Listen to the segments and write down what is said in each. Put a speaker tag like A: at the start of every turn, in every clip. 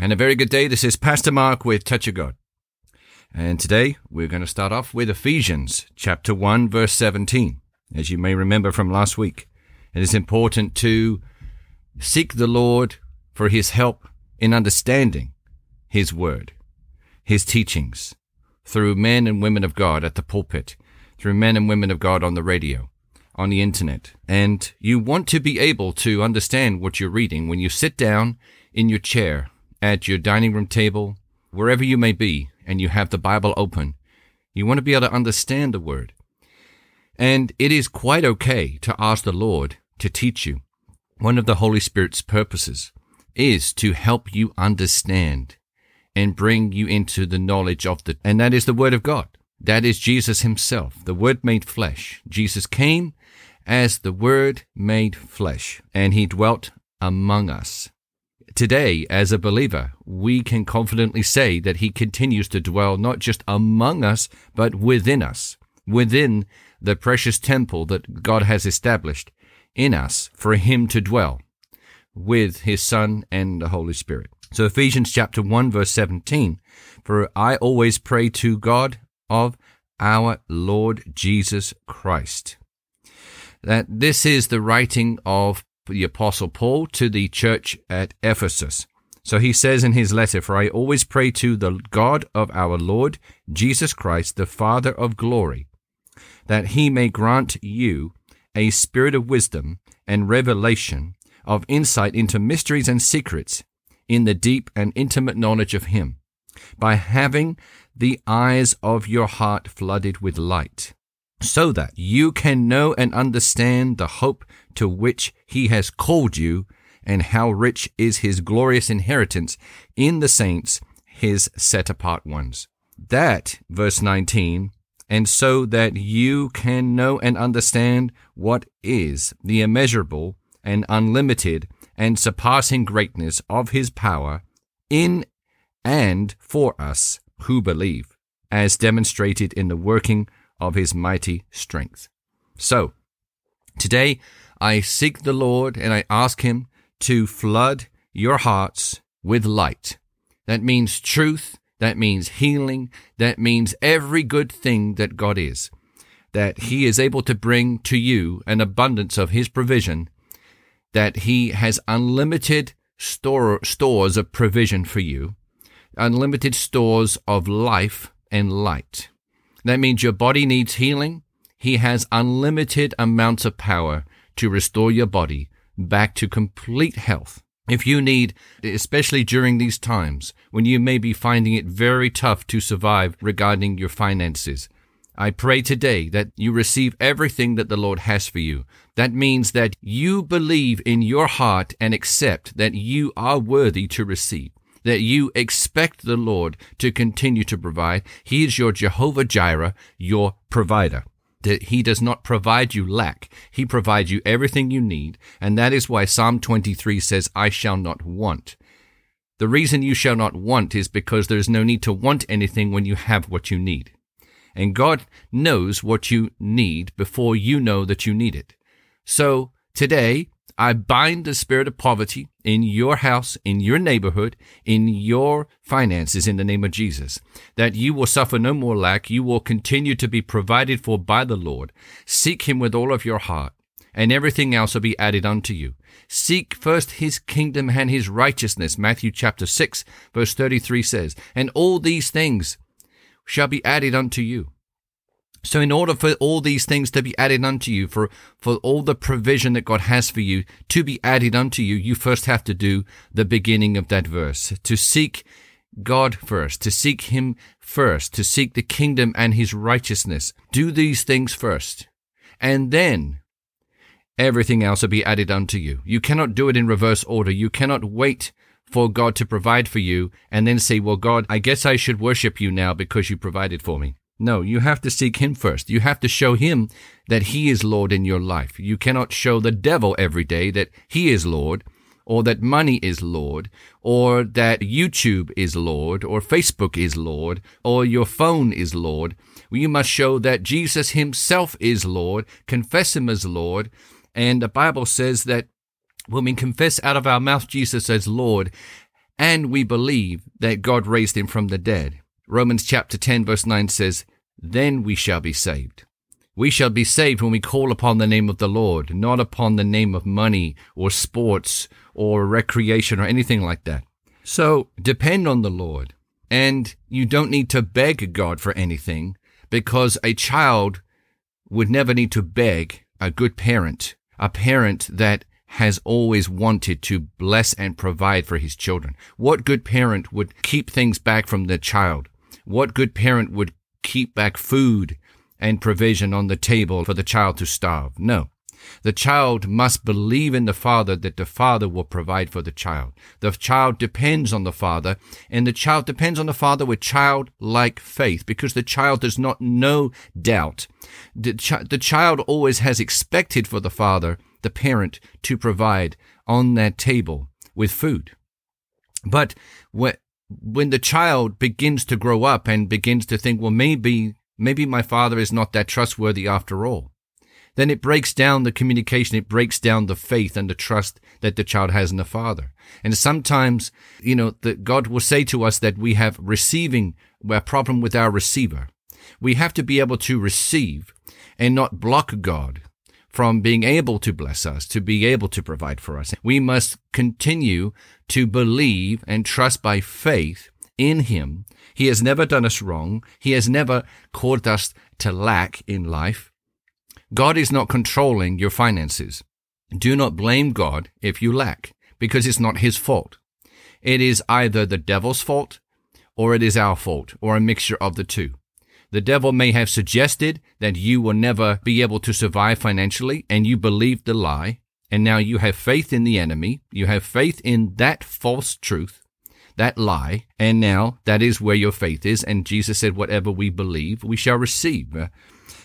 A: And a very good day. This is Pastor Mark with Touch of God. And today we're going to start off with Ephesians chapter 1 verse 17. As you may remember from last week, it is important to seek the Lord for his help in understanding his word, his teachings through men and women of God at the pulpit, through men and women of God on the radio, on the internet. And you want to be able to understand what you're reading when you sit down in your chair at your dining room table, wherever you may be, and you have the Bible open. You want to be able to understand the word. And it is quite okay to ask the Lord to teach you. One of the Holy Spirit's purposes is to help you understand and bring you into the knowledge of the, and that is the Word of God. That is Jesus Himself, the Word made flesh. Jesus came as the Word made flesh, and He dwelt among us. Today, as a believer, we can confidently say that He continues to dwell not just among us, but within us, within the precious temple that God has established in us for Him to dwell with His Son and the Holy Spirit. So Ephesians chapter 1 verse 17, for I always pray to God of our Lord Jesus Christ. That this is the writing of the apostle Paul to the church at Ephesus. So he says in his letter, For I always pray to the God of our Lord Jesus Christ, the Father of glory, that he may grant you a spirit of wisdom and revelation of insight into mysteries and secrets in the deep and intimate knowledge of him, by having the eyes of your heart flooded with light, so that you can know and understand the hope to which he has called you, and how rich is his glorious inheritance in the saints, his set apart ones. That, verse 19, and so that you can know and understand what is the immeasurable and unlimited and surpassing greatness of his power in and for us who believe, as demonstrated in the working of his mighty strength. So, today I seek the Lord and I ask him to flood your hearts with light. That means truth. That means healing. That means every good thing that God is. That he is able to bring to you an abundance of his provision. That he has unlimited store, stores of provision for you. Unlimited stores of life and light. That means your body needs healing. He has unlimited amounts of power to restore your body back to complete health. If you need, especially during these times when you may be finding it very tough to survive regarding your finances, I pray today that you receive everything that the Lord has for you. That means that you believe in your heart and accept that you are worthy to receive that you expect the Lord to continue to provide. He is your Jehovah Jireh, your provider that he does not provide you lack. He provides you everything you need. And that is why Psalm 23 says, I shall not want. The reason you shall not want is because there is no need to want anything when you have what you need. And God knows what you need before you know that you need it. So today, I bind the spirit of poverty in your house, in your neighborhood, in your finances in the name of Jesus. That you will suffer no more lack. You will continue to be provided for by the Lord. Seek him with all of your heart and everything else will be added unto you. Seek first his kingdom and his righteousness. Matthew chapter 6 verse 33 says, and all these things shall be added unto you. So in order for all these things to be added unto you, for, for all the provision that God has for you to be added unto you, you first have to do the beginning of that verse, to seek God first, to seek Him first, to seek the kingdom and His righteousness. Do these things first. And then everything else will be added unto you. You cannot do it in reverse order. You cannot wait for God to provide for you and then say, well, God, I guess I should worship you now because you provided for me. No, you have to seek Him first. You have to show Him that He is Lord in your life. You cannot show the devil every day that He is Lord, or that money is Lord, or that YouTube is Lord, or Facebook is Lord, or your phone is Lord. You must show that Jesus Himself is Lord, confess Him as Lord, and the Bible says that when we confess out of our mouth Jesus as Lord, and we believe that God raised him from the dead. Romans chapter 10 verse 9 says, Then we shall be saved. We shall be saved when we call upon the name of the Lord, not upon the name of money or sports or recreation or anything like that. So depend on the Lord. And you don't need to beg God for anything because a child would never need to beg a good parent, a parent that has always wanted to bless and provide for his children. What good parent would keep things back from the child? What good parent would keep back food and provision on the table for the child to starve? No. The child must believe in the father that the father will provide for the child. The child depends on the father and the child depends on the father with childlike faith because the child does not know doubt. The, ch- the child always has expected for the father, the parent, to provide on that table with food. But when, the child begins to grow up and begins to think, well, maybe, maybe my father is not that trustworthy after all then it breaks down the communication. It breaks down the faith and the trust that the child has in the father. And sometimes, you know, that God will say to us that we have receiving a problem with our receiver. We have to be able to receive and not block God from being able to bless us, to be able to provide for us. We must continue to believe and trust by faith in Him. He has never done us wrong. He has never caused us to lack in life. God is not controlling your finances. Do not blame God if you lack, because it's not his fault. It is either the devil's fault or it is our fault, or a mixture of the two. The devil may have suggested that you will never be able to survive financially, and you believed the lie, and now you have faith in the enemy, you have faith in that false truth, that lie, and now that is where your faith is, and Jesus said, Whatever we believe, we shall receive.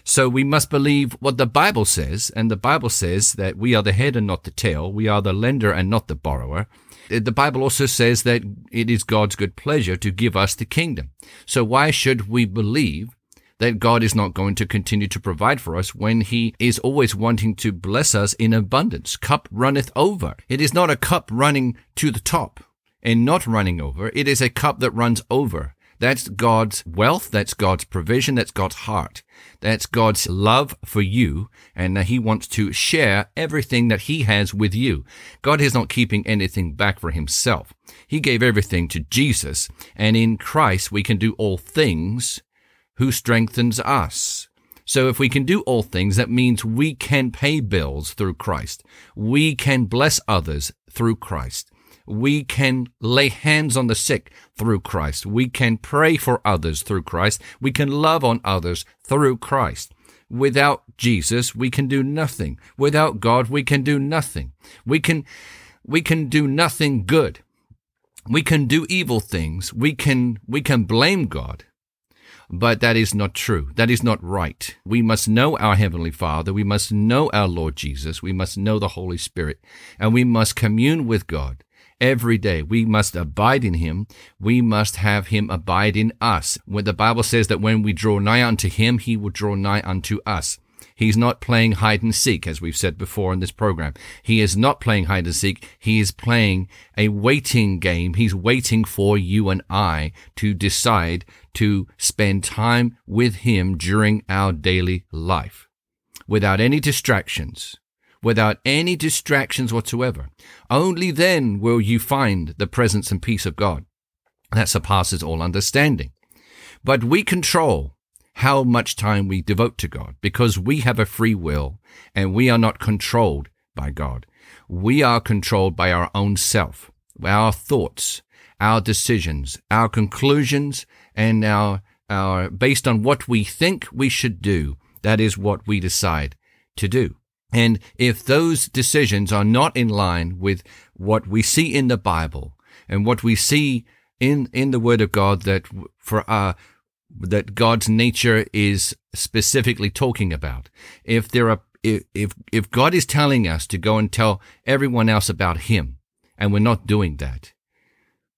A: So we must believe what the Bible says, and the Bible says that we are the head and not the tail. We are the lender and not the borrower. Uh, the Bible also says that it is God's good pleasure to give us the kingdom. So why should we believe that God is not going to continue to provide for us when he is always wanting to bless us in abundance? Cup runneth over. It is not a cup running to the top and not running over. It is a cup that runs over. That's God's wealth. That's God's provision. That's God's heart. That's God's love for you. And He wants to share everything that He has with you. God is not keeping anything back for Himself. He gave everything to Jesus. And in Christ, we can do all things who strengthens us. So if we can do all things, that means we can pay bills through Christ. We can bless others through Christ we can lay hands on the sick through Christ. We can pray for others through Christ. We can love on others through Christ. Without Jesus, we can do nothing. Without God, we can do nothing. We can, we can do nothing good. We can do evil things. We can, we can blame God. But that is not true. That is not right. We must know our Heavenly Father. We must know our Lord Jesus. We must know the Holy Spirit and we must commune with God every day. We must abide in him. We must have him abide in us. When the Bible says that when we draw nigh unto him, he will draw nigh unto us. He's not playing hide and seek, as we've said before in this program. He is not playing hide and seek. He is playing a waiting game. He's waiting for you and I to decide to spend time with him during our daily life without any distractions without any distractions whatsoever. Only then will you find the presence and peace of God that surpasses all understanding. But we control how much time we devote to God because we have a free will and we are not controlled by God. We are controlled by our own self, our thoughts, our decisions, our conclusions, and our, our, based on what we think we should do, that is what we decide to do. And if those decisions are not in line with what we see in the Bible and what we see in, in the Word of God that for, uh, that God's nature is specifically talking about. If there are, if, if God is telling us to go and tell everyone else about Him and we're not doing that,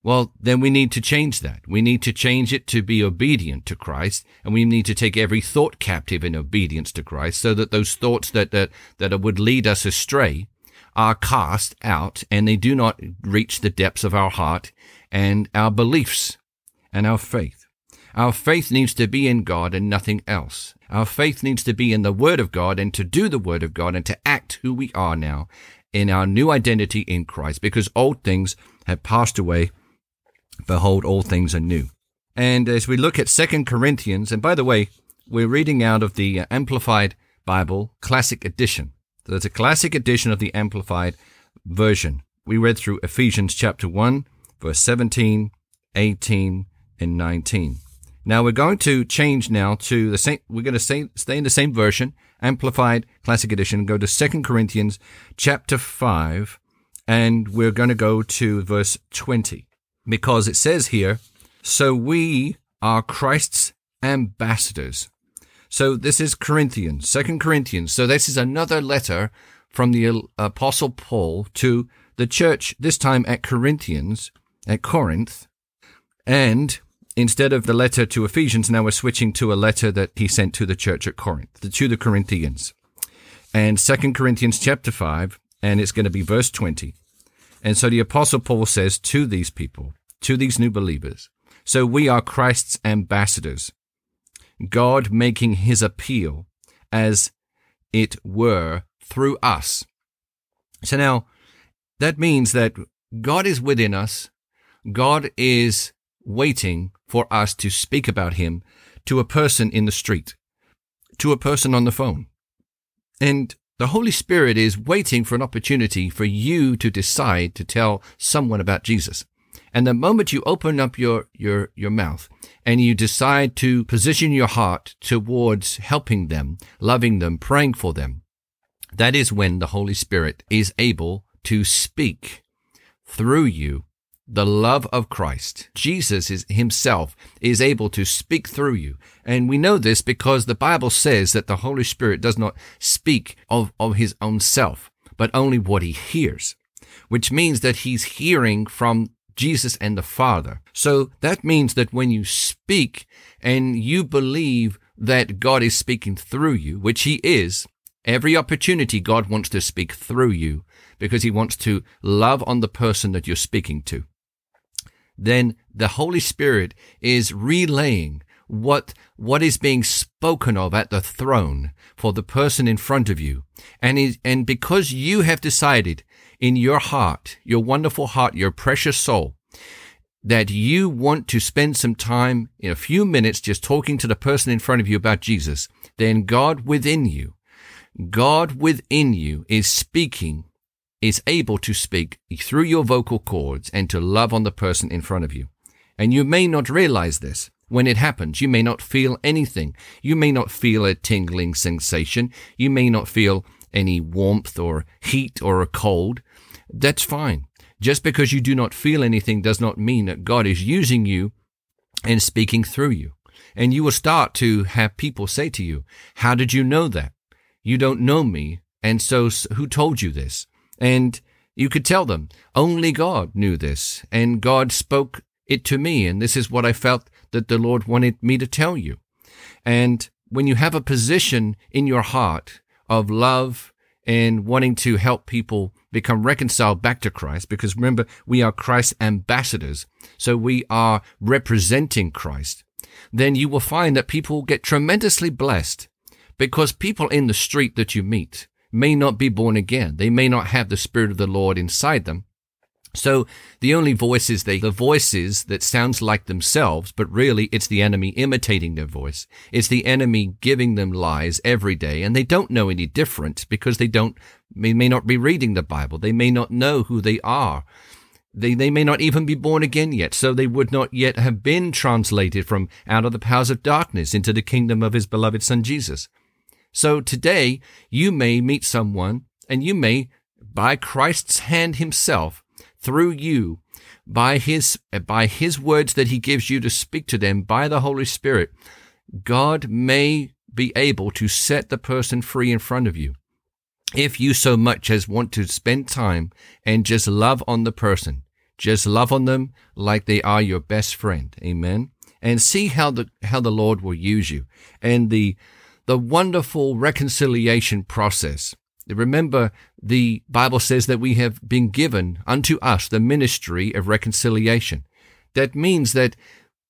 A: well, then we need to change that. We need to change it to be obedient to Christ, and we need to take every thought captive in obedience to Christ, so that those thoughts that that, that would lead us astray are cast out and they do not reach the depths of our heart and our beliefs and our faith. Our faith needs to be in God and nothing else. Our faith needs to be in the Word of God and to do the Word of God and to act who we are now in our new identity in Christ because old things have passed away. Behold, all things are new. And as we look at Second Corinthians, and by the way, we're reading out of the uh, Amplified Bible Classic Edition. So it's a classic edition of the Amplified version. We read through Ephesians chapter 1, verse 17, 18, and 19. Now we're going to change now to the same, we're going to stay, stay in the same version, Amplified Classic Edition, go to 2 Corinthians chapter 5, and we're going to go to verse 20. Because it says here, So we are Christ's ambassadors. So this is Corinthians, Second Corinthians. So this is another letter from the Apostle Paul to the church, this time at Corinthians, at Corinth. And instead of the letter to Ephesians, now we're switching to a letter that he sent to the church at Corinth, to the Corinthians. And Second Corinthians chapter 5, and it's going to be verse 20. And so the apostle Paul says to these people, to these new believers, so we are Christ's ambassadors, God making his appeal as it were through us. So now that means that God is within us. God is waiting for us to speak about him to a person in the street, to a person on the phone. And the Holy Spirit is waiting for an opportunity for you to decide to tell someone about Jesus. And the moment you open up your, your, your mouth and you decide to position your heart towards helping them, loving them, praying for them, that is when the Holy Spirit is able to speak through you the love of Christ. Jesus is himself is able to speak through you. And we know this because the Bible says that the Holy Spirit does not speak of, of his own self, but only what he hears, which means that he's hearing from Jesus and the Father. So that means that when you speak and you believe that God is speaking through you, which he is, every opportunity God wants to speak through you because he wants to love on the person that you're speaking to then the Holy Spirit is relaying what, what is being spoken of at the throne for the person in front of you. And, is, and because you have decided in your heart, your wonderful heart, your precious soul, that you want to spend some time in a few minutes just talking to the person in front of you about Jesus, then God within you, God within you is speaking is able to speak through your vocal cords and to love on the person in front of you. And you may not realize this. When it happens, you may not feel anything. You may not feel a tingling sensation. You may not feel any warmth or heat or a cold. That's fine. Just because you do not feel anything does not mean that God is using you and speaking through you. And you will start to have people say to you, How did you know that? You don't know me. And so who told you this? And you could tell them, only God knew this, and God spoke it to me, and this is what I felt that the Lord wanted me to tell you. And when you have a position in your heart of love and wanting to help people become reconciled back to Christ, because remember, we are Christ's ambassadors, so we are representing Christ, then you will find that people get tremendously blessed because people in the street that you meet may not be born again. They may not have the Spirit of the Lord inside them. So the only voices they, the voices that sounds like themselves, but really it's the enemy imitating their voice. It's the enemy giving them lies every day and they don't know any different because they don't, they may not be reading the Bible. They may not know who they are. They, they may not even be born again yet, so they would not yet have been translated from out of the powers of darkness into the kingdom of his beloved son Jesus. So today you may meet someone and you may, by Christ's hand himself, through you, by his, by his words that he gives you to speak to them by the Holy Spirit, God may be able to set the person free in front of you. If you so much as want to spend time and just love on the person, just love on them like they are your best friend. Amen. And see how the, how the Lord will use you. And the, the wonderful reconciliation process Remember, the Bible says that we have been given unto us the ministry of reconciliation. That means that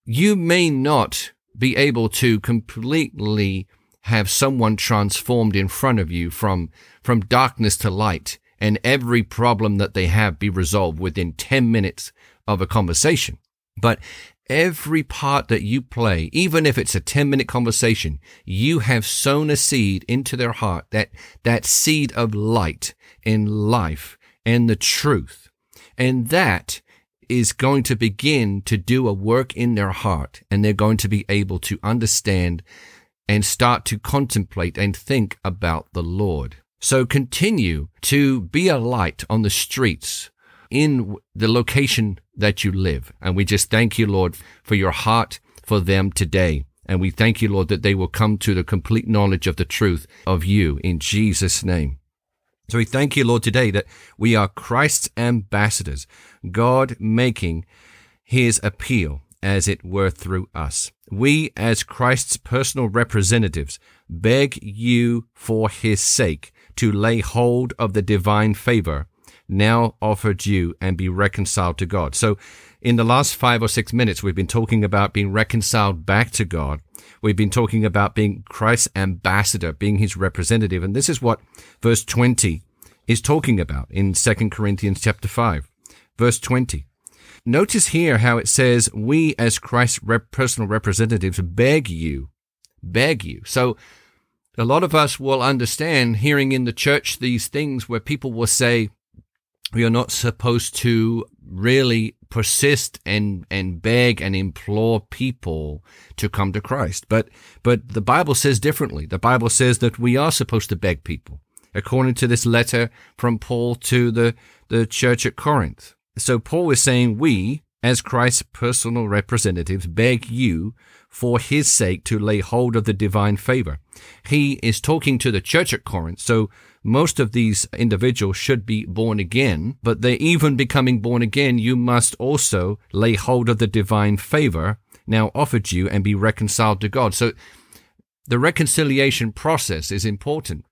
A: you may not be able to completely have someone transformed in front of you from, from darkness to light and every problem that they have be resolved within 10 minutes of a conversation. But every part that you play, even if it's a 10 minute conversation, you have sown a seed into their heart, that, that seed of light and life and the truth. And that is going to begin to do a work in their heart and they're going to be able to understand and start to contemplate and think about the Lord. So continue to be a light on the streets in the location that you live. And we just thank you, Lord, for your heart for them today. And we thank you, Lord, that they will come to the complete knowledge of the truth of you in Jesus' name. So we thank you, Lord, today that we are Christ's ambassadors, God making his appeal as it were through us. We, as Christ's personal representatives, beg you for his sake to lay hold of the divine favor now offered you and be reconciled to God. So in the last five or six minutes, we've been talking about being reconciled back to God. We've been talking about being Christ's ambassador, being his representative. And this is what verse 20 is talking about in 2 Corinthians chapter 5, verse 20. Notice here how it says, we as Christ's rep- personal representatives beg you, beg you. So a lot of us will understand hearing in the church these things where people will say, we are not supposed to really persist and, and beg and implore people to come to Christ. But, but the Bible says differently. The Bible says that we are supposed to beg people according to this letter from Paul to the, the church at Corinth. So Paul is saying we, as Christ's personal representatives, beg you for his sake to lay hold of the divine favor. He is talking to the church at Corinth. So most of these individuals should be born again, but they're even becoming born again. You must also lay hold of the divine favor now offered you and be reconciled to God. So the reconciliation process is important.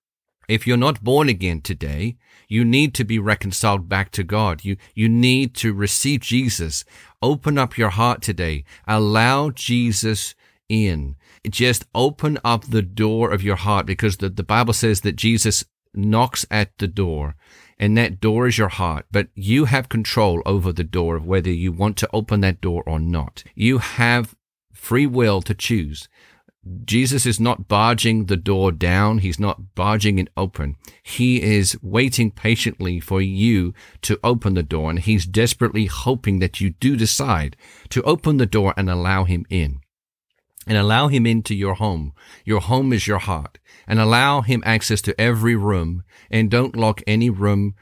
A: If you're not born again today, you need to be reconciled back to God. You, you need to receive Jesus. Open up your heart today. Allow Jesus in. Just open up the door of your heart because the, the Bible says that Jesus knocks at the door and that door is your heart, but you have control over the door of whether you want to open that door or not. You have free will to choose. Jesus is not barging the door down. He's not barging it open. He is waiting patiently for you to open the door and he's desperately hoping that you do decide to open the door and allow him in and allow him into your home. Your home is your heart and allow him access to every room and don't lock any room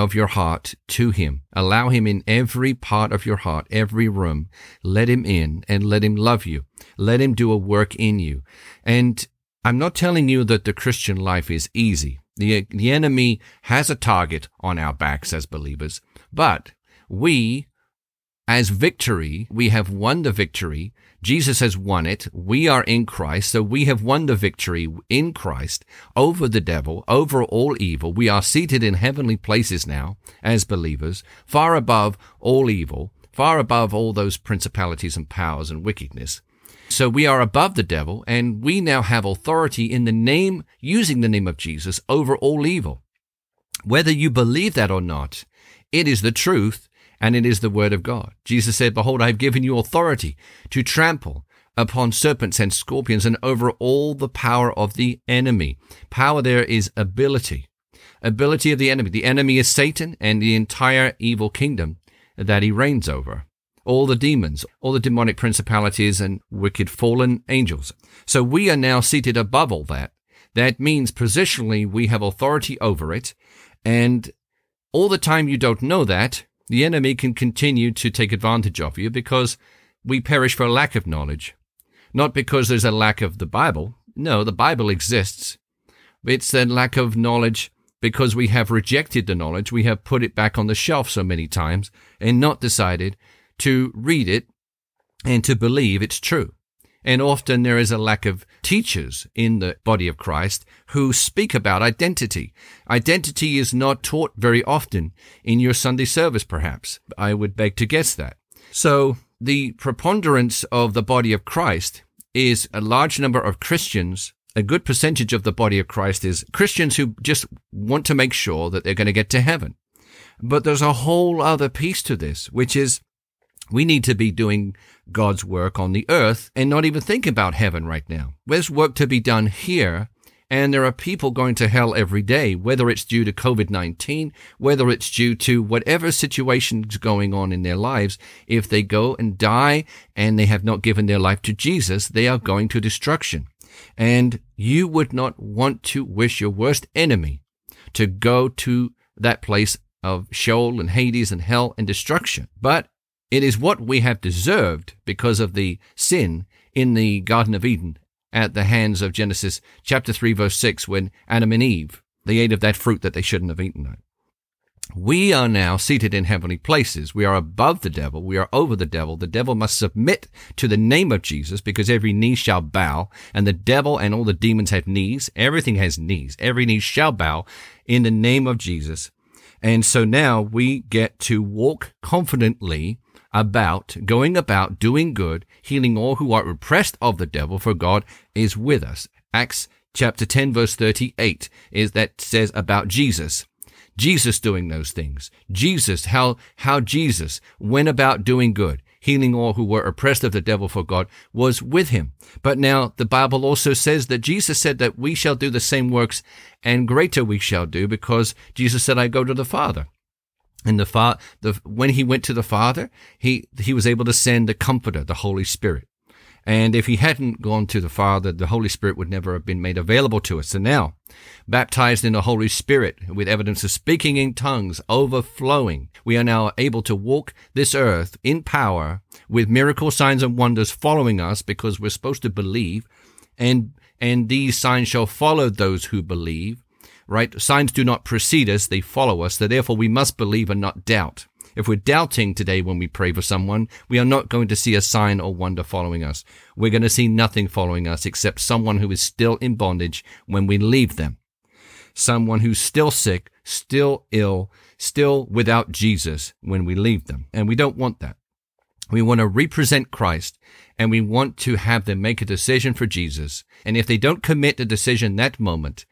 A: of your heart to him. Allow him in every part of your heart, every room. Let him in and let him love you. Let him do a work in you. And I'm not telling you that the Christian life is easy. The, the enemy has a target on our backs as believers, but we, as victory, we have won the victory Jesus has won it. We are in Christ. So we have won the victory in Christ over the devil, over all evil. We are seated in heavenly places now as believers, far above all evil, far above all those principalities and powers and wickedness. So we are above the devil and we now have authority in the name, using the name of Jesus over all evil. Whether you believe that or not, it is the truth and it is the word of God. Jesus said, Behold, I have given you authority to trample upon serpents and scorpions and over all the power of the enemy. Power there is ability. Ability of the enemy. The enemy is Satan and the entire evil kingdom that he reigns over. All the demons, all the demonic principalities and wicked fallen angels. So we are now seated above all that. That means positionally we have authority over it. And all the time you don't know that, the enemy can continue to take advantage of you because we perish for lack of knowledge. Not because there's a lack of the Bible. No, the Bible exists. It's a lack of knowledge because we have rejected the knowledge. We have put it back on the shelf so many times and not decided to read it and to believe it's true. And often there is a lack of teachers in the body of Christ who speak about identity. Identity is not taught very often in your Sunday service, perhaps. I would beg to guess that. So the preponderance of the body of Christ is a large number of Christians. A good percentage of the body of Christ is Christians who just want to make sure that they're going to get to heaven. But there's a whole other piece to this, which is we need to be doing God's work on the earth and not even think about heaven right now. There's work to be done here. And there are people going to hell every day, whether it's due to COVID-19, whether it's due to whatever situation's going on in their lives. If they go and die and they have not given their life to Jesus, they are going to destruction. And you would not want to wish your worst enemy to go to that place of Sheol and Hades and hell and destruction. But it is what we have deserved because of the sin in the Garden of Eden at the hands of Genesis chapter 3 verse 6 when Adam and Eve, they ate of that fruit that they shouldn't have eaten. We are now seated in heavenly places. We are above the devil. We are over the devil. The devil must submit to the name of Jesus because every knee shall bow and the devil and all the demons have knees. Everything has knees. Every knee shall bow in the name of Jesus. And so now we get to walk confidently about, going about doing good, healing all who are oppressed of the devil, for God is with us. Acts chapter 10 verse 38 is that says about Jesus. Jesus doing those things. Jesus, how, how Jesus went about doing good, healing all who were oppressed of the devil for God was with him. But now the Bible also says that Jesus said that we shall do the same works and greater we shall do because Jesus said, I go to the Father. And the, fa- the when he went to the Father, he he was able to send the Comforter, the Holy Spirit. And if he hadn't gone to the Father, the Holy Spirit would never have been made available to us. And now, baptized in the Holy Spirit with evidence of speaking in tongues overflowing, we are now able to walk this earth in power with miracle signs and wonders following us because we're supposed to believe. And, and these signs shall follow those who believe right? Signs do not precede us, they follow us. So therefore we must believe and not doubt. If we're doubting today when we pray for someone, we are not going to see a sign or wonder following us. We're going to see nothing following us except someone who is still in bondage when we leave them. Someone who's still sick, still ill, still without Jesus when we leave them. And we don't want that. We want to represent Christ and we want to have them make a decision for Jesus. And if they don't commit the decision that moment,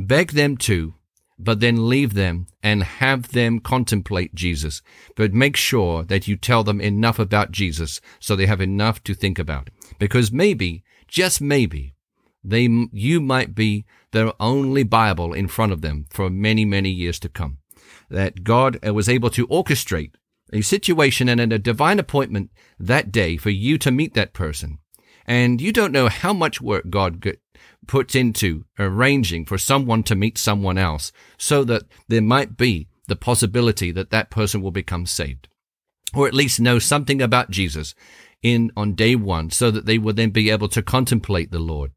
A: Beg them to, but then leave them and have them contemplate Jesus. But make sure that you tell them enough about Jesus so they have enough to think about. Because maybe, just maybe, they, you might be their only Bible in front of them for many, many years to come. That God uh, was able to orchestrate a situation and a divine appointment that day for you to meet that person. And you don't know how much work God puts into arranging for someone to meet someone else so that there might be the possibility that that person will become saved or at least know something about Jesus in on day one so that they will then be able to contemplate the Lord,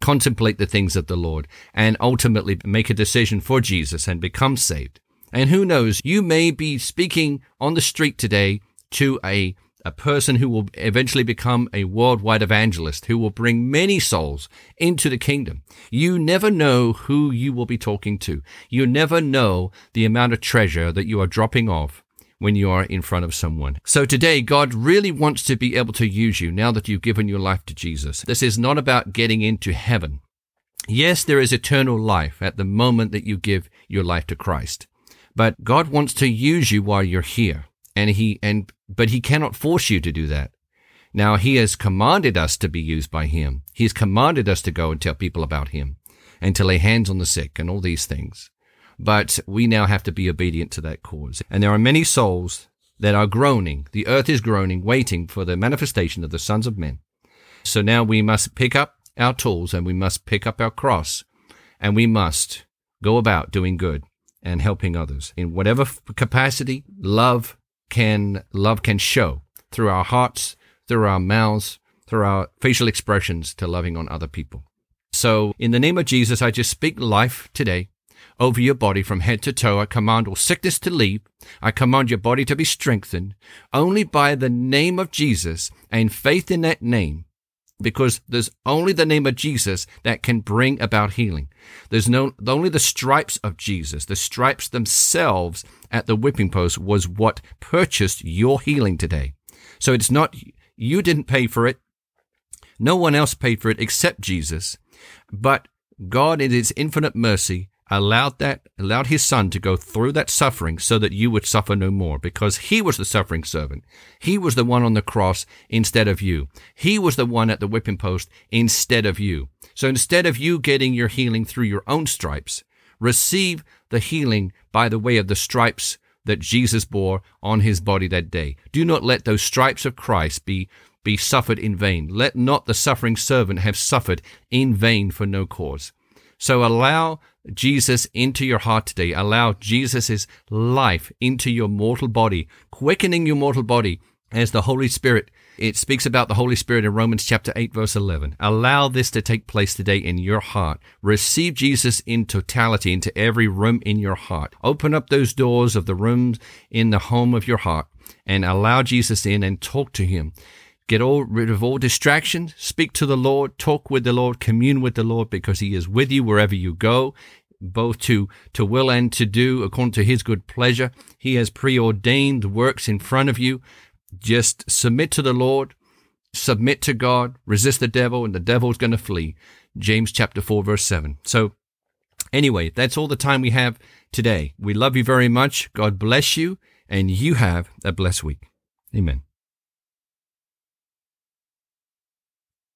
A: contemplate the things of the Lord and ultimately make a decision for Jesus and become saved. And who knows, you may be speaking on the street today to a a person who will eventually become a worldwide evangelist who will bring many souls into the kingdom. You never know who you will be talking to. You never know the amount of treasure that you are dropping off when you are in front of someone. So today, God really wants to be able to use you now that you've given your life to Jesus. This is not about getting into heaven. Yes, there is eternal life at the moment that you give your life to Christ. But God wants to use you while you're here and he and but he cannot force you to do that. Now he has commanded us to be used by him. He has commanded us to go and tell people about him and to lay hands on the sick and all these things. But we now have to be obedient to that cause. And there are many souls that are groaning. The earth is groaning, waiting for the manifestation of the sons of men. So now we must pick up our tools and we must pick up our cross and we must go about doing good and helping others in whatever capacity, love, can love can show through our hearts, through our mouths, through our facial expressions to loving on other people. So in the name of Jesus, I just speak life today over your body from head to toe. I command all sickness to leave. I command your body to be strengthened. Only by the name of Jesus and faith in that name because there's only the name of Jesus that can bring about healing. There's no only the stripes of Jesus, the stripes themselves at the whipping post was what purchased your healing today. So it's not you didn't pay for it. No one else paid for it except Jesus. But God in his infinite mercy allowed that allowed his son to go through that suffering so that you would suffer no more because he was the suffering servant. He was the one on the cross instead of you. He was the one at the whipping post instead of you. So instead of you getting your healing through your own stripes receive the healing by the way of the stripes that Jesus bore on his body that day. Do not let those stripes of Christ be be suffered in vain. Let not the suffering servant have suffered in vain for no cause so allow Jesus into your heart today. Allow Jesus' life into your mortal body, quickening your mortal body as the Holy Spirit. It speaks about the Holy Spirit in Romans chapter 8 verse 11. Allow this to take place today in your heart. Receive Jesus in totality into every room in your heart. Open up those doors of the rooms in the home of your heart and allow Jesus in and talk to him. Get all rid of all distractions. Speak to the Lord. Talk with the Lord. Commune with the Lord because He is with you wherever you go, both to, to will and to do according to His good pleasure. He has preordained the works in front of you. Just submit to the Lord. Submit to God. Resist the devil and the devil is going to flee. James chapter 4 verse 7. So anyway, that's all the time we have today. We love you very much. God bless you and you have a blessed week. Amen.